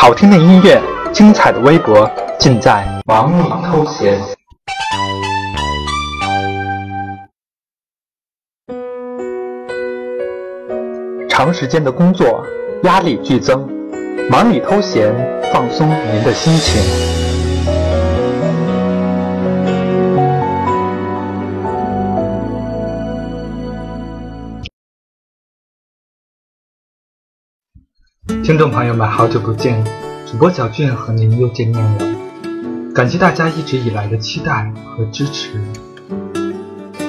好听的音乐，精彩的微博，尽在忙里偷闲。长时间的工作，压力剧增，忙里偷闲，放松您的心情。听众朋友们，好久不见！主播小俊和您又见面了，感谢大家一直以来的期待和支持。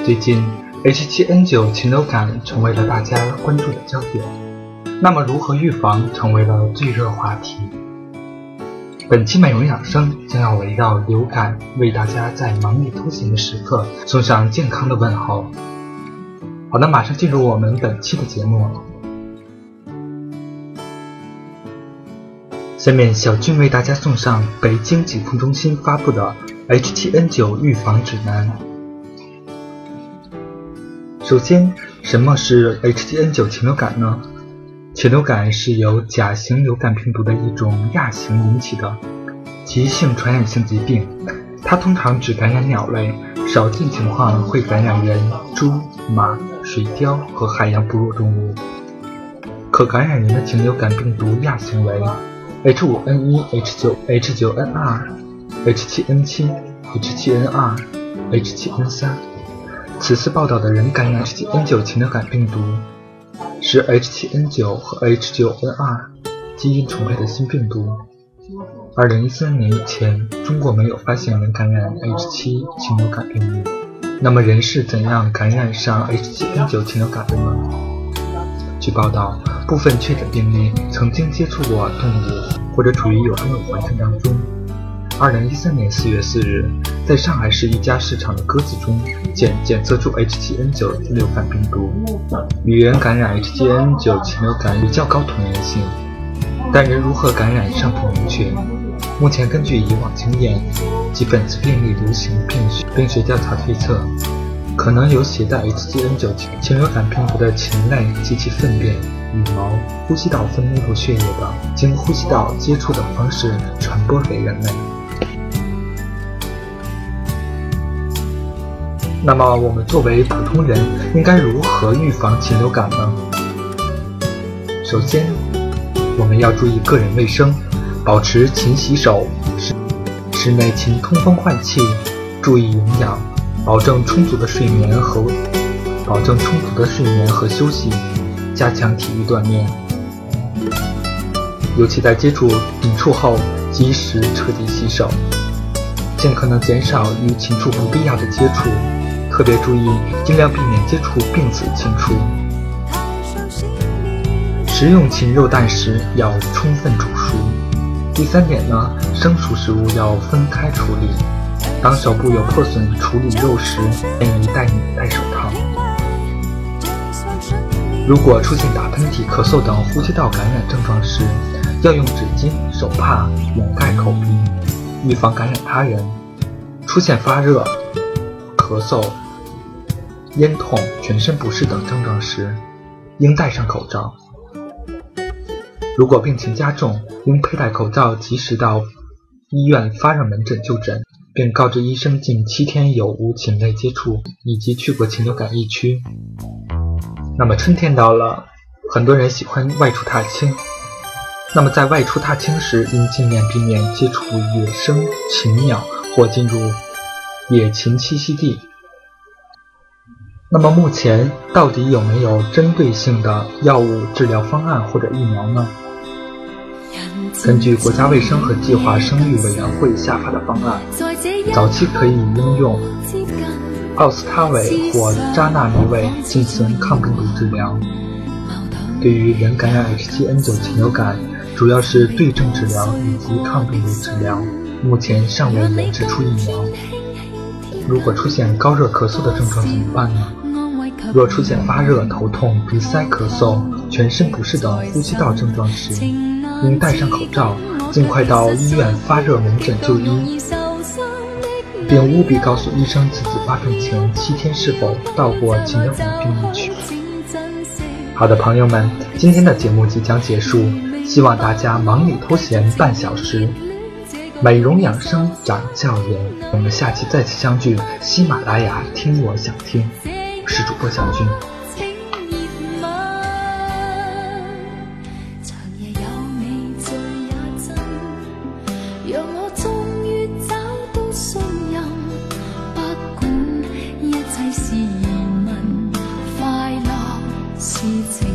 最近 H7N9 禽流感成为了大家关注的焦点，那么如何预防成为了最热话题。本期美容养生将要围绕流感，为大家在忙里偷闲的时刻送上健康的问候。好的，马上进入我们本期的节目。下面，小俊为大家送上北京疾控中心发布的 H7N9 预防指南。首先，什么是 H7N9 禽流感呢？禽流感是由甲型流感病毒的一种亚型引起的急性传染性疾病，它通常只感染鸟类，少见情况会感染人、猪、马、水貂和海洋哺乳动物。可感染人的禽流感病毒亚型为。H5N1、H9、H9N2、H7N7、H7N2、H7N3。此次报道的人感染 H7N9 禽流感病毒是 H7N9 和 H9N2 基因重配的新病毒。2013年以前，中国没有发现人感染 H7 禽流感病毒。那么，人是怎样感染上 H7N9 禽流感的呢？据报道，部分确诊病例曾经接触过动物，或者处于有动物环境当中。二零一三年四月四日，在上海市一家市场的鸽子中检检测出 H7N9 禽流感病毒，与人感染 H7N9 禽流感有较高同源性，但人如何感染尚不明确。目前根据以往经验及本次病例流行病学病学调查推测。可能有携带 H7N9 禽流感病毒的禽类及其粪便、羽毛、呼吸道分泌物血液等，经呼吸道接触等方式传播给人类。那么，我们作为普通人，应该如何预防禽流感呢？首先，我们要注意个人卫生，保持勤洗手，室室内勤通风换气，注意营养。保证充足的睡眠和保证充足的睡眠和休息，加强体育锻炼。尤其在接触禽畜后，及时彻底洗手，尽可能减少与禽畜不必要的接触，特别注意尽量避免接触病死禽畜。食用禽肉蛋时要充分煮熟。第三点呢，生熟食物要分开处理。当手部有破损，处理肉时建议戴戴手套。如果出现打喷嚏、咳嗽等呼吸道感染症状时，要用纸巾、手帕掩盖口鼻，预防感染他人。出现发热、咳嗽、咽痛、全身不适等症状时，应戴上口罩。如果病情加重，应佩戴口罩，及时到医院发热门诊就诊。并告知医生近七天有无禽类接触，以及去过禽流感疫区。那么春天到了，很多人喜欢外出踏青。那么在外出踏青时，应尽量避免接触野生禽鸟或进入野禽栖息地。那么目前到底有没有针对性的药物治疗方案或者疫苗呢？根据国家卫生和计划生育委员会下发的方案，早期可以应用奥司他韦或扎纳米韦进行抗病毒治疗。对于人感染 H7N9 禽流感，主要是对症治疗以及抗病毒治疗，目前尚未研制出疫苗。如果出现高热咳嗽的症状怎么办呢？若出现发热、头痛、鼻塞、咳嗽、全身不适等呼吸道症状时，应戴上口罩，尽快到医院发热门诊就医，并务必告诉医生自己发病前七天是否到过禽流感病例区。好的，朋友们，今天的节目即将结束，希望大家忙里偷闲半小时，美容养生长教养。我们下期再次相聚，喜马拉雅听我想听，我是主播小军。痴情。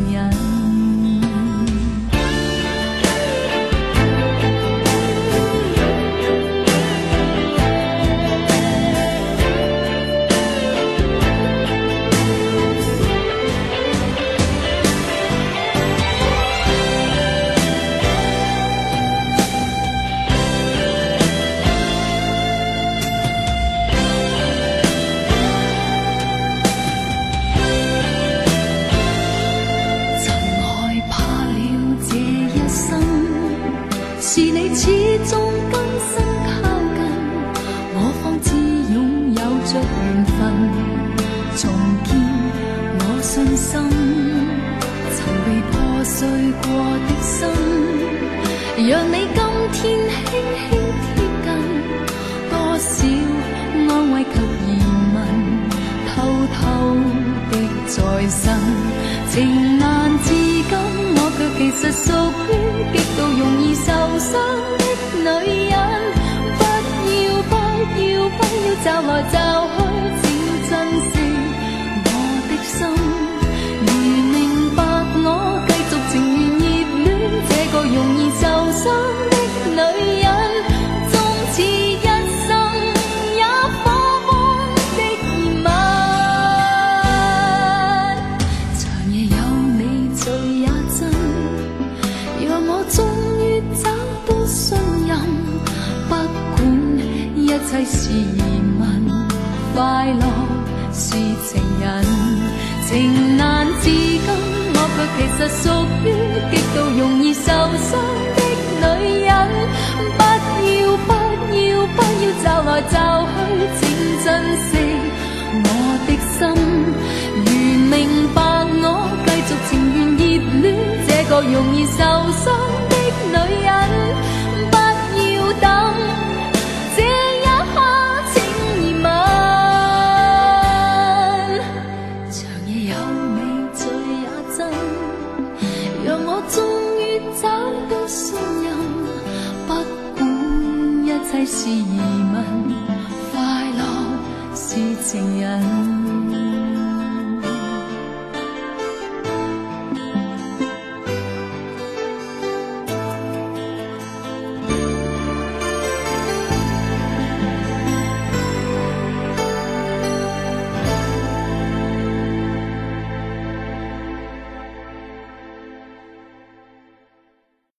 碎过的心让你今天轻轻贴近，多少安慰及疑问，偷偷的在身。情难自禁，我却其实属于极度容易受伤的女人。不要不要不要找来找去，一切是疑问，快乐是情人，情难自禁，我却其实属于极度容易受伤的女人。不要不要不要找来找去，请珍惜我的心。如明白我，继续情愿热恋这个容易受伤的女人。不要等是疑问，快乐是情人。